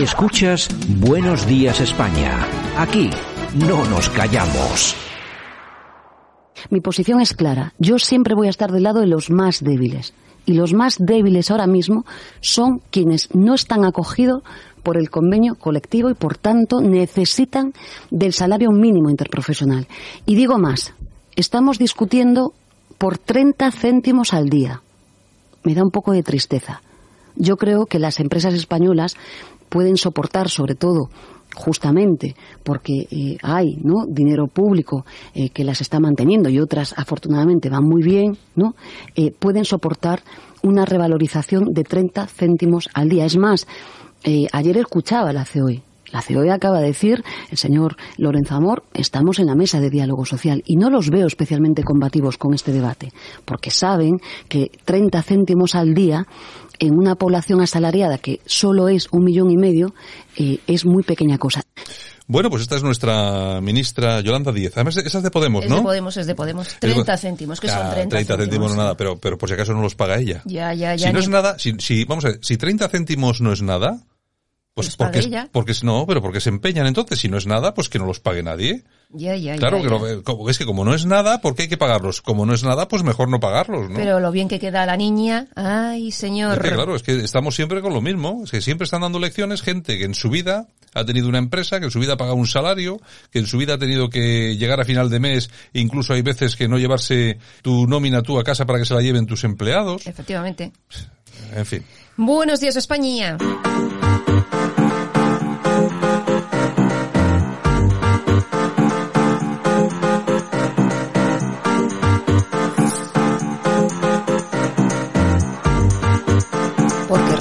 Escuchas Buenos Días España. Aquí no nos callamos. Mi posición es clara. Yo siempre voy a estar del lado de los más débiles. Y los más débiles ahora mismo son quienes no están acogidos por el convenio colectivo y, por tanto, necesitan del salario mínimo interprofesional. Y digo más, estamos discutiendo por 30 céntimos al día. Me da un poco de tristeza. Yo creo que las empresas españolas pueden soportar, sobre todo, justamente porque eh, hay ¿no? dinero público eh, que las está manteniendo y otras afortunadamente van muy bien, ¿no? Eh, pueden soportar una revalorización de 30 céntimos al día. Es más, ayer escuchaba la COE. La COE acaba de decir, el señor Lorenzo Amor, estamos en la mesa de diálogo social y no los veo especialmente combativos con este debate, porque saben que 30 céntimos al día en una población asalariada que solo es un millón y medio, eh, es muy pequeña cosa. Bueno, pues esta es nuestra ministra Yolanda Díez. Además, esa es de Podemos, ¿no? Es de Podemos, es de Podemos. 30 céntimos, que son 30 30 céntimos no nada, pero, pero por si acaso no los paga ella. Ya, ya, ya. Si no es nada, si, si, vamos a ver, si 30 céntimos no es nada, pues porque, porque no, pero porque se empeñan entonces, si no es nada, pues que no los pague nadie. Ya, ya, claro, ya, que es que como no es nada, ¿por qué hay que pagarlos? Como no es nada, pues mejor no pagarlos, ¿no? Pero lo bien que queda la niña, ay, señor. Es que, claro, es que estamos siempre con lo mismo, es que siempre están dando lecciones gente que en su vida ha tenido una empresa, que en su vida ha pagado un salario, que en su vida ha tenido que llegar a final de mes, incluso hay veces que no llevarse tu nómina tú a casa para que se la lleven tus empleados. Efectivamente. En fin. Buenos días, España.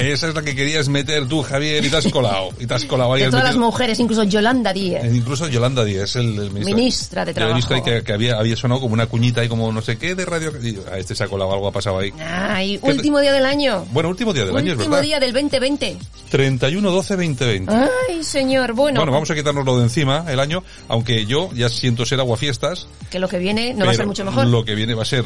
Esa es la que querías meter tú, Javier, y te has colado. Y te has colado. De todas las mujeres, incluso Yolanda Díez. Eh, incluso Yolanda Díez, el, el ministro, ministra de Trabajo. Que, había, había sonado como una cuñita y como no sé qué de radio. A este se ha colado, algo ha pasado ahí. Ay, último día del año. Bueno, último día del año, es verdad. Último día del 2020. 31-12-2020. Ay, señor, bueno. Bueno, vamos a quitárnoslo de encima el año, aunque yo ya siento ser aguafiestas. Que lo que viene no va a ser mucho mejor. Lo que viene va a ser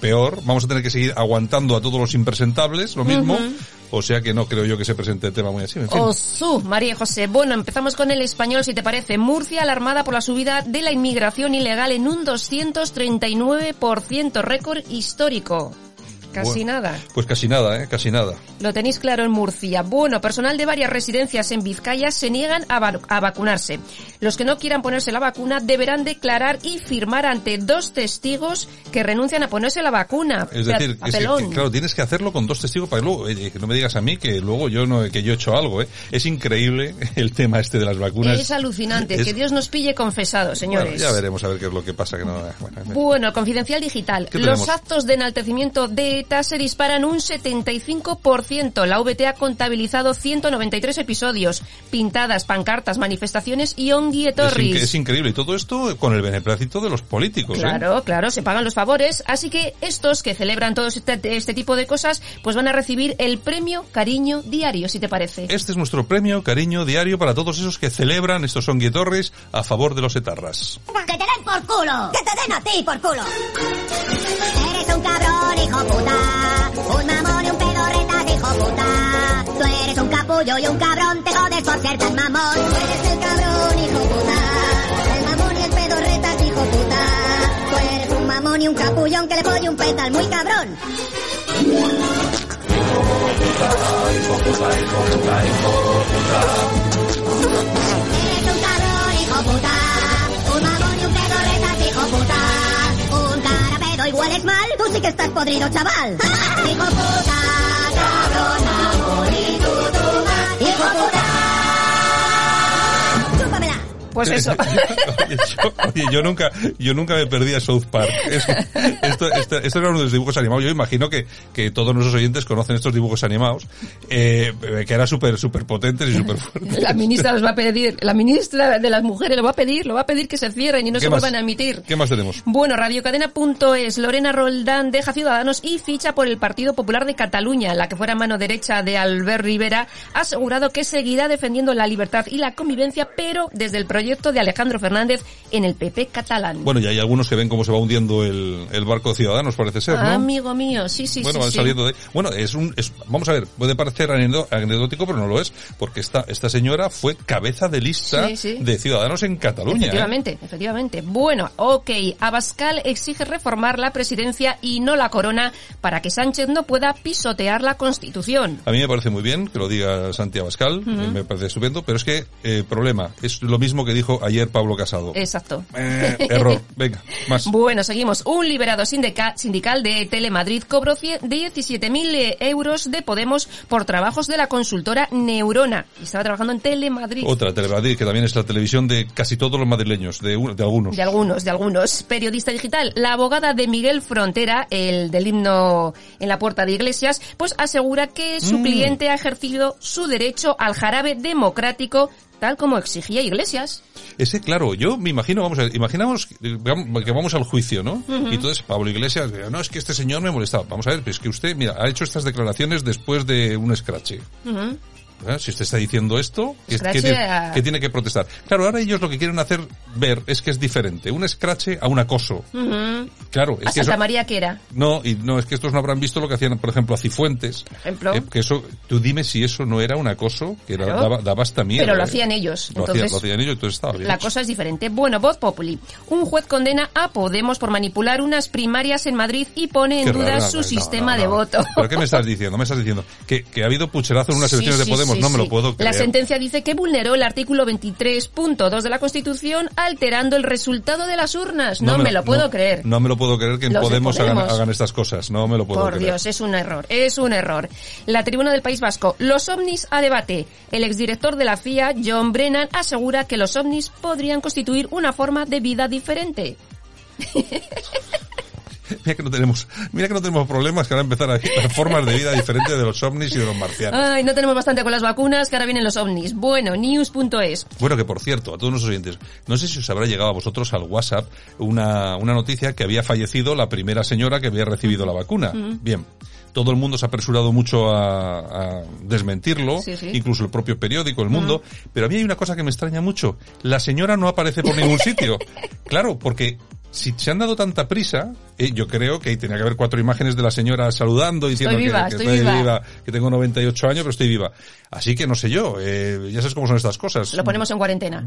peor. Vamos a tener que seguir aguantando a todos los impresentables, lo mismo. O sea que no creo yo que se presente el tema muy así. En fin. María José. Bueno, empezamos con el español, si te parece. Murcia alarmada por la subida de la inmigración ilegal en un 239%, récord histórico. Casi nada. Pues casi nada, ¿eh? Casi nada. Lo tenéis claro en Murcia. Bueno, personal de varias residencias en Vizcaya se niegan a, vacunarse. Los que no quieran ponerse la vacuna deberán declarar y firmar ante dos testigos que renuncian a ponerse la vacuna. Es decir, claro, tienes que hacerlo con dos testigos para que luego, que no me digas a mí que luego yo no, que yo he hecho algo, ¿eh? Es increíble el tema este de las vacunas. Es alucinante. Que Dios nos pille confesados, señores. ya veremos a ver qué es lo que pasa. Que no, bueno, confidencial digital. Los actos de enaltecimiento de ETA se disparan un 75%. La VT ha contabilizado 193 episodios, pintadas, pancartas, manifestaciones y onguietorris. Es, es increíble. Y todo esto con el beneplácito de los políticos. ¿eh? Claro, claro, se pagan los favores. Así que estos que celebran todo este, este, tipo de cosas, pues van a recibir el premio Cariño Diario, si te parece. Este es nuestro premio Cariño Diario para todos esos que celebran estos onguietorris a favor de los etarras. ¡Que te den por culo! ¡Que te den a ti por culo! Hijo puta. Un mamón y un pedorreta, hijo puta. Tú eres un capullo y un cabrón, te jodes por ser tan mamón. Tú eres el cabrón, hijo puta. El mamón y el pedorreta, hijo puta. Tú eres un mamón y un capullón que le pone un petal muy cabrón. Eres un cabrón, hijo puta. Un mamón y un pedorreta, hijo puta. Igual es mal. Tú sí que estás podrido, chaval. puta, Pues eso. oye, yo, nunca, yo nunca me perdí a South Park. esto, esto, esto, era uno de los dibujos animados. Yo imagino que, que todos nuestros oyentes conocen estos dibujos animados, eh, que eran súper, súper potentes y súper fuertes. La ministra los va a pedir, la ministra de las mujeres lo va a pedir, lo va a pedir que se cierren y no se vuelvan a emitir. ¿Qué más tenemos? Bueno, radiocadena.es, Lorena Roldán deja Ciudadanos y ficha por el Partido Popular de Cataluña, la que fuera mano derecha de Albert Rivera, ha asegurado que seguirá defendiendo la libertad y la convivencia, pero desde el proyecto de Alejandro Fernández en el PP catalán. Bueno, y hay algunos que ven cómo se va hundiendo el, el barco de Ciudadanos, parece ser, ¿no? Amigo mío, sí, sí, bueno, van saliendo de... Bueno, es un... Es, vamos a ver, puede parecer anecdótico, pero no lo es, porque esta, esta señora fue cabeza de lista de Ciudadanos en Cataluña. ¿eh? Efectivamente, efectivamente. Bueno, ok, Abascal exige reformar la presidencia y no la corona para que Sánchez no pueda pisotear la Constitución. A mí me parece muy bien que lo diga Santiago Abascal, me parece estupendo, pero es que, eh, problema, es lo mismo que dijo ayer Pablo Casado. Exacto. Eh, error, venga, más. Bueno, seguimos. Un liberado sindical de Telemadrid cobró 17.000 euros de Podemos por trabajos de la consultora Neurona. Y estaba trabajando en Telemadrid. Otra, Telemadrid, que también es la televisión de casi todos los madrileños, de, de algunos. De algunos, de algunos. Periodista digital. La abogada de Miguel Frontera, el del himno en la puerta de Iglesias, pues asegura que su mm. cliente ha ejercido su derecho al jarabe democrático tal como exigía Iglesias. Ese, claro, yo me imagino, vamos a ver, imaginamos que vamos al juicio, ¿no? Y entonces Pablo Iglesias, no, es que este señor me molestaba. Vamos a ver, pues que usted, mira, ha hecho estas declaraciones después de un scratch. ¿Eh? Si usted está diciendo esto, ¿qué, tiene, que protestar? Claro, ahora ellos lo que quieren hacer ver es que es diferente. Un scratch a un acoso. Claro, es que Santa María que era. No, y no, es que estos no habrán visto lo que hacían, por ejemplo, a Cifuentes. ejemplo. Eh, que eso, tú dime si eso no era un acoso, que era, daba, hasta miedo. Pero lo ¿eh? hacían ellos. Lo, entonces, hacían, ellos, entonces estaba bien. La cosa es diferente. Bueno, Voz Populi. Un juez condena a Podemos por manipular unas primarias en Madrid y pone en duda su sistema de voto. ¿Pero qué me estás diciendo? Me estás diciendo que, que ha habido pucherazo en unas elecciones de Podemos. No me lo puedo creer. La sentencia dice que vulneró el artículo 23.2 de la Constitución alterando el resultado de las urnas. No, me, lo, puedo creer. No me lo puedo creer que en Podemos, Hagan, estas cosas. No me lo puedo creer. Por Dios, es un error. Es un error. La tribuna del País Vasco. Los ovnis a debate. El exdirector de la FIA, John Brennan, asegura que los ovnis podrían constituir una forma de vida diferente. Mira que no tenemos, mira que no tenemos problemas que ahora empezar a formas de vida diferentes de los ovnis y de los marcianos. Ay, no tenemos bastante con las vacunas, que ahora vienen los ovnis. Bueno, news.es. Bueno, que por cierto, a todos los oyentes, no sé si os habrá llegado a vosotros al WhatsApp una, una noticia que había fallecido la primera señora que había recibido la vacuna. Bien todo el mundo se ha apresurado mucho a, desmentirlo, incluso el propio periódico, El Mundo, pero a mí hay una cosa que me extraña mucho, la señora no aparece por ningún sitio. Claro, porque si se han dado tanta prisa, eh, yo creo que tenía que haber cuatro imágenes de la señora saludando, diciendo que, estoy, viva. que tengo 98 años, pero estoy viva. Así que no sé yo, eh, ya sabes cómo son estas cosas. Lo ponemos en cuarentena.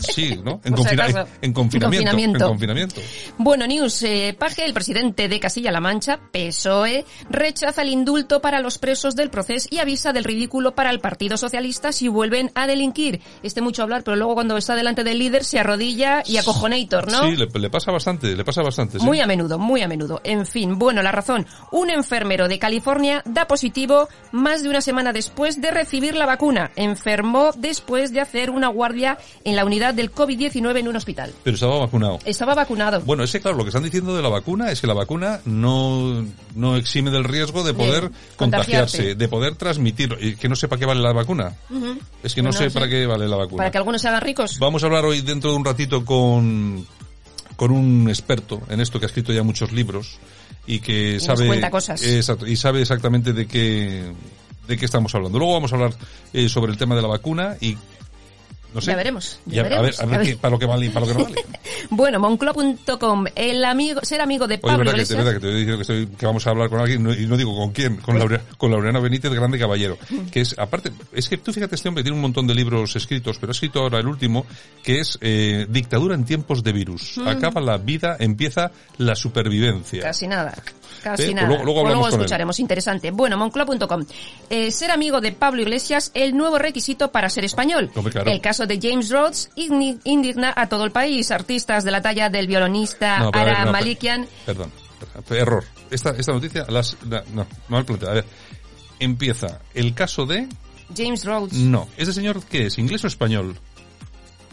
sí, ¿no? En, en, confinamiento, en, confinamiento, Bueno, News, eh, Paje, el presidente de Castilla-La Mancha, PSOE, rechaza el indulto para los presos del proceso y avisa del ridículo para el Partido Socialista si vuelven a delinquir. Este mucho hablar, pero luego cuando está delante del líder se arrodilla y acojonator, ¿no? Sí, le, pasa bastante, le pasa bastante. Muy a menudo, muy a menudo. En fin, bueno, la razón. Un enfermero de California da positivo más de una semana después de recibir la vacuna. Enfermó después de hacer una guardia en la unidad del COVID-19 en un hospital. Pero estaba vacunado. Estaba vacunado. Bueno, ese claro, lo que están diciendo de la vacuna es que la vacuna no, no exime del riesgo de poder contagiarse, de poder transmitirlo. Y que no sepa qué vale la vacuna. Es que no, sé, para qué vale la vacuna. Para que algunos se hagan ricos. Vamos a hablar hoy dentro de un ratito con con un experto en esto que ha escrito ya muchos libros y que sabe cosas. y sabe exactamente de qué de qué estamos hablando. Luego vamos a hablar eh, sobre el tema de la vacuna y no sé. Ya veremos. Ya A ver, a ver, para lo que vale y para lo que no vale. bueno, monclo.com, el amigo, ser amigo de Pablo Oye, verdad que, te, voy a decir que, estoy, que vamos a hablar con alguien y no digo con quién, con, con Laureano Benítez, grande caballero. Que es, aparte, es que tú fíjate, este hombre tiene un montón de libros escritos, pero ha escrito ahora el último, que es eh, Dictadura en tiempos de virus. Mm. Acaba la vida, empieza la supervivencia. Casi nada. Casi pues nada. Pues luego, luego, escucharemos. Interesante. Bueno, moncloa.com. Eh, ser amigo de Pablo Iglesias, el nuevo requisito para ser español. El caso de James Rhodes indigna a todo el país. Artistas de la talla del violonista Ara Malikian. Perdón, error. Esta, esta noticia, las, no, mal planteada. A ver, empieza el caso de... James Rhodes. No. ¿Ese señor qué es? ¿Inglés o español?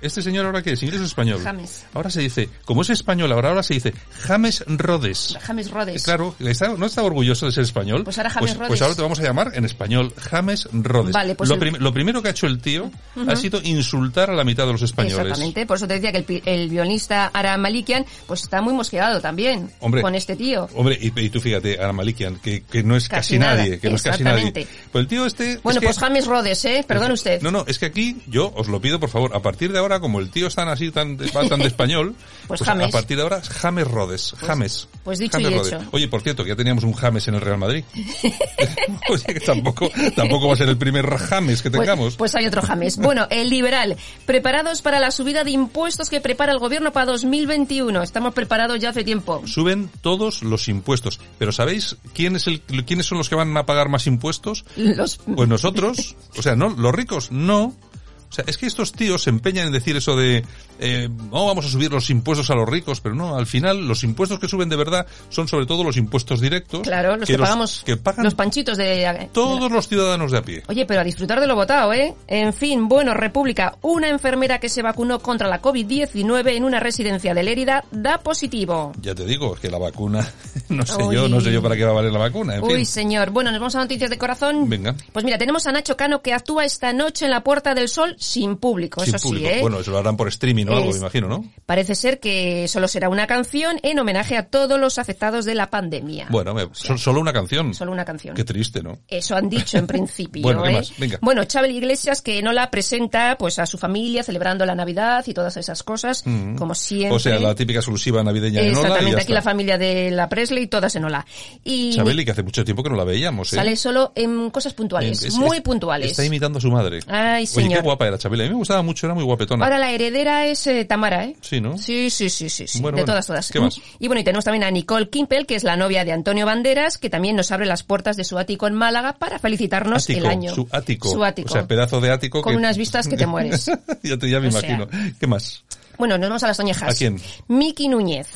¿Este señor ahora qué es? ¿Inglés o español? James. Ahora se dice, como es español, ahora, ahora se dice James Rodes. James Rodes. Claro, ¿está- ¿no está orgulloso de ser español? Pues ahora James Rodes. Pues ahora te vamos a llamar en español James Rodes. Vale, pues lo, el- prim- lo primero que ha hecho el tío ha sido insultar a la mitad de los españoles. Exactamente, por eso te decía que el, el violista Ara Malikian pues está muy mosqueado también Hombre, con este tío. Hombre, y, y tú fíjate, Ana Malikian, que, que no es Casi nadie, que no es casi nadie. Pues el tío este... Bueno, es que- pues James Rodes, ¿eh? Perdón usted. No, no, es que aquí yo os lo pido por favor, a partir de ahora, como el tío es tan así, tan, tan de español, Pues James. a partir de ahora James Rodes, James. pues dicho James y hecho. Oye, por cierto, que ya teníamos un James en el Real Madrid. Oye, que tampoco, tampoco va a ser el primer James que Pues- tengamos. Pues, hay otro James. Bueno, el liberal. Preparados para la subida de impuestos que prepara el gobierno para 2021. Estamos preparados ya hace tiempo. Suben todos los impuestos. Pero ¿sabéis quién es el, quiénes son los que van a pagar más impuestos? Los... Pues nosotros, o sea, no, los ricos no. O sea, es que estos tíos se empeñan en decir eso de, eh, no, vamos a subir los impuestos a los ricos, pero no, al final los impuestos que suben de verdad son sobre todo los impuestos directos. Claro, los que, pagamos que pagan los panchitos de... todos los ciudadanos de a pie. Oye, pero a disfrutar de lo votado, ¿eh? En fin, bueno, República, una enfermera que se vacunó contra la COVID-19 en una residencia de Lérida da positivo. Ya te digo, es que la vacuna, no sé Uy. yo, no sé yo para qué va a valer la vacuna, en Uy, fin. señor. Bueno, nos vamos a noticias de corazón. Venga. Pues mira, tenemos a Nacho Cano que actúa esta noche en la Puerta del Sol sin público, Sin eso público. sí, ¿eh? Bueno, eso lo harán por streaming o algo, Es- me imagino, ¿no? Parece ser que solo será una canción en homenaje a todos los afectados de la pandemia. Bueno, me- solo una canción. Solo una canción. Qué triste, ¿no? Eso han dicho en principio, Bueno, ¿qué ¿eh? más? Venga. Bueno, Chávez Iglesias que no la presenta pues a su familia celebrando la Navidad y todas esas cosas, como siempre. Mm. O sea, la típica exclusiva navideña en y Exactamente, ya aquí la familia de la Presley, todas en Ola. Y Chabeli, que hace mucho tiempo que no la veíamos, ¿eh? sale solo en cosas puntuales, Es- es- muy es- puntuales. Está imitando a su madre. Ay, Oye, señor. qué guapa era Chabeli. A mí me gustaba mucho, era muy guapetona. Ahora la heredera es eh, Tamara, ¿eh? Sí, ¿no? Sí, sí, sí, sí, sí. Bueno, de bueno. todas, todas. ¿Qué más? Y bueno, y tenemos también a Nicole Kimpel, que es la novia de Antonio Banderas, que también nos abre las puertas de su ático en Málaga para felicitarnos ático, el año. Su ático. Su ático. O sea, pedazo de ático. Con que- unas vistas que te mueres. ya, te, ya me O sea. imagino. ¿Qué más? Bueno, nos vamos a las toñejas. ¿A quién? Miki Núñez.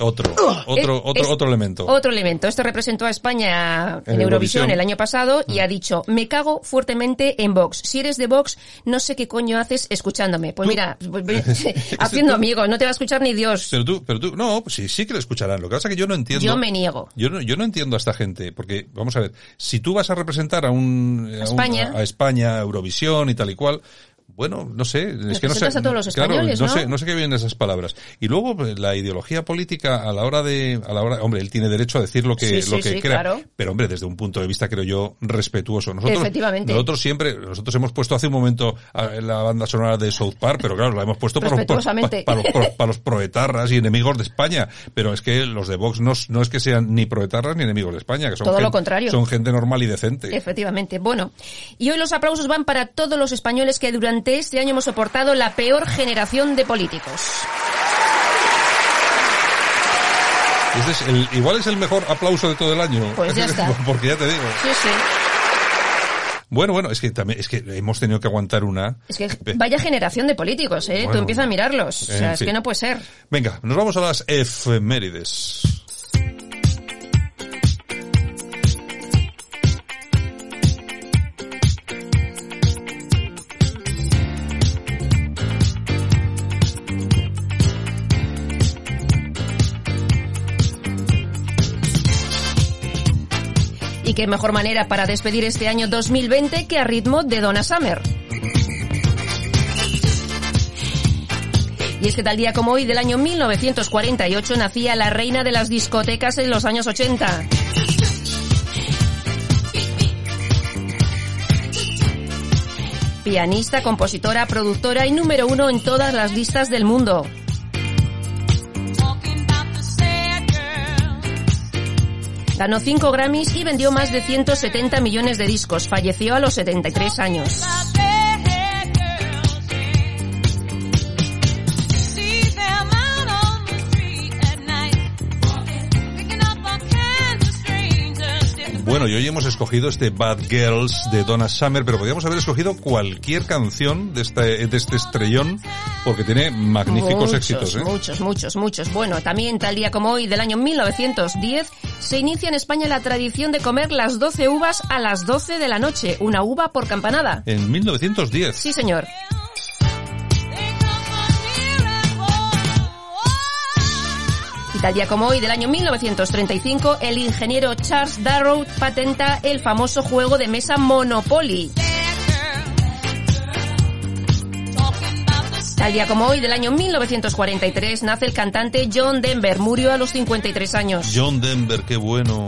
Otro, otro, Es- otro, es otro elemento. Otro elemento. Este representó a España en, En Eurovisión. Mm. el año pasado y ha dicho, me cago fuertemente en Vox. Si eres de Vox, no sé qué coño haces escuchándome. Pues mira, haciendo amigos, no te va a escuchar ni Dios. Pero tú, pero tú, no, pues sí, sí que lo escucharán. Lo que pasa es que yo no entiendo. Yo me niego. Yo no, yo no entiendo a esta gente, porque, vamos a ver, si tú vas a representar a un, a, un- España. a España, a Eurovisión y tal y cual, bueno, no sé, es que no sé, a todos los claro, no ¿no? sé, no sé qué vienen esas palabras. Y luego pues, la ideología política a la hora de, a la hora, hombre, él tiene derecho a decir lo que, Sí, sí, lo que sí, crea, claro. pero hombre, desde un punto de vista creo yo respetuoso. Nosotros, Efectivamente. nosotros siempre, nosotros hemos puesto hace un momento la banda sonora de South Park, pero claro, la hemos puesto para los, para los, pro- para los proetarras y enemigos de España. Pero es que los de Vox no, no es que sean ni proetarras ni enemigos de España, que son, Todo lo contrario. son gente normal y decente. Efectivamente. Bueno, y hoy los aplausos van para todos los españoles que durante este año hemos soportado la peor generación de políticos. Este es el- igual es el mejor aplauso de todo el año. Pues ya está. Porque ya te digo. Sí, sí. Bueno, bueno, es que también, es que hemos tenido que aguantar una. Es que vaya generación de políticos, ¿eh? Tú Bueno, empiezas a mirarlos. O sea, es que no puede ser. Venga, nos vamos a las efemérides. Qué mejor manera para despedir este año 2020 que a ritmo de Donna Summer. Y es que tal día como hoy del año 1948 nacía la reina de las discotecas en los años 80. Pianista, compositora, productora y número uno en todas las listas del mundo. Ganó 5 Grammys y vendió más de 170 millones de discos. Falleció a los 73 años. Bueno, y hoy hemos escogido este Bad Girls de Donna Summer, pero podríamos haber escogido cualquier canción de este, de este estrellón porque tiene magníficos muchos, éxitos. ¿eh? Muchos, muchos, muchos. Bueno, también tal día como hoy del año 1910 se inicia en España la tradición de comer las 12 uvas a las 12 de la noche, una uva por campanada. En 1910. Sí, señor. Tal día como hoy del año 1935, el ingeniero Charles Darrow patenta el famoso juego de mesa Monopoly. Tal día como hoy del año 1943 nace el cantante John Denver, murió a los 53 años. John Denver, qué bueno.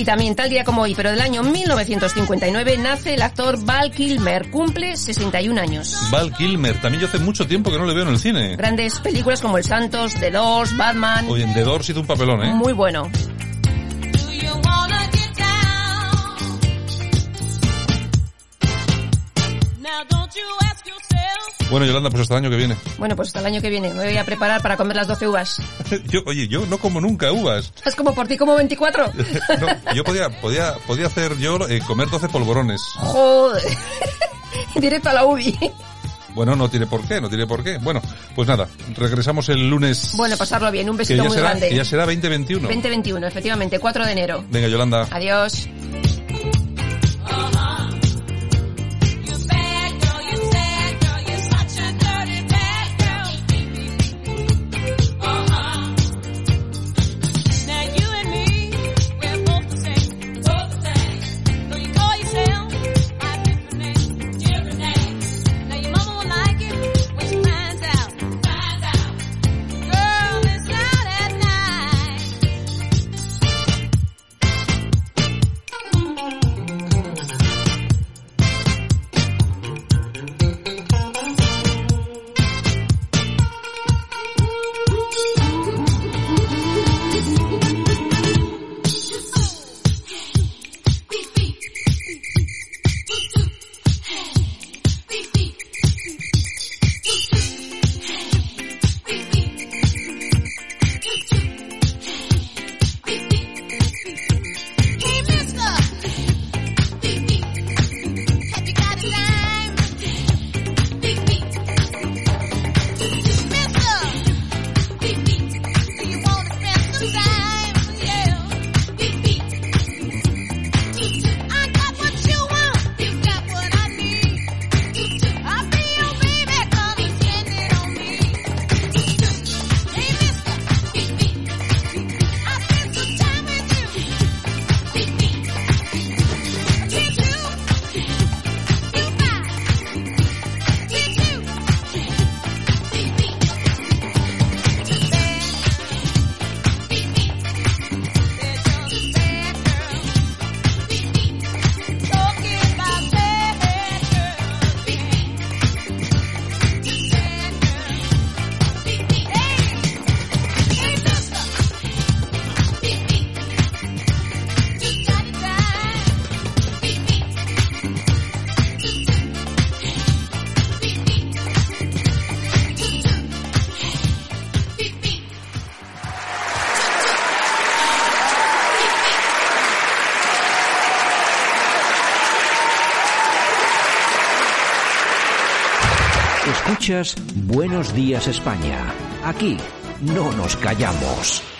Y también tal día como hoy, pero del año 1959, nace el actor Val Kilmer, cumple 61 años. Val Kilmer, también yo hace mucho tiempo que no le veo en el cine. Grandes películas como El Santos, The Doors, Batman. Oye, en The Doors hizo un papelón, ¿eh? Muy bueno. Bueno, Yolanda, pues hasta el año que viene. Bueno, pues hasta el año que viene. Me voy a preparar para comer las 12 uvas. yo, oye, yo no como nunca uvas. Es como por ti como 24. no, yo podía, podía, podía hacer yo eh, comer 12 polvorones. Joder. Directo a la UBI. Bueno, no tiene por qué, no tiene por qué. Bueno, pues nada, regresamos el lunes. Bueno, pasarlo bien, un besito muy será, grande. Que ya será 2021. 2021, efectivamente, 4 de enero. Venga, Yolanda. Adiós. Buenos Días España. Aquí no nos callamos.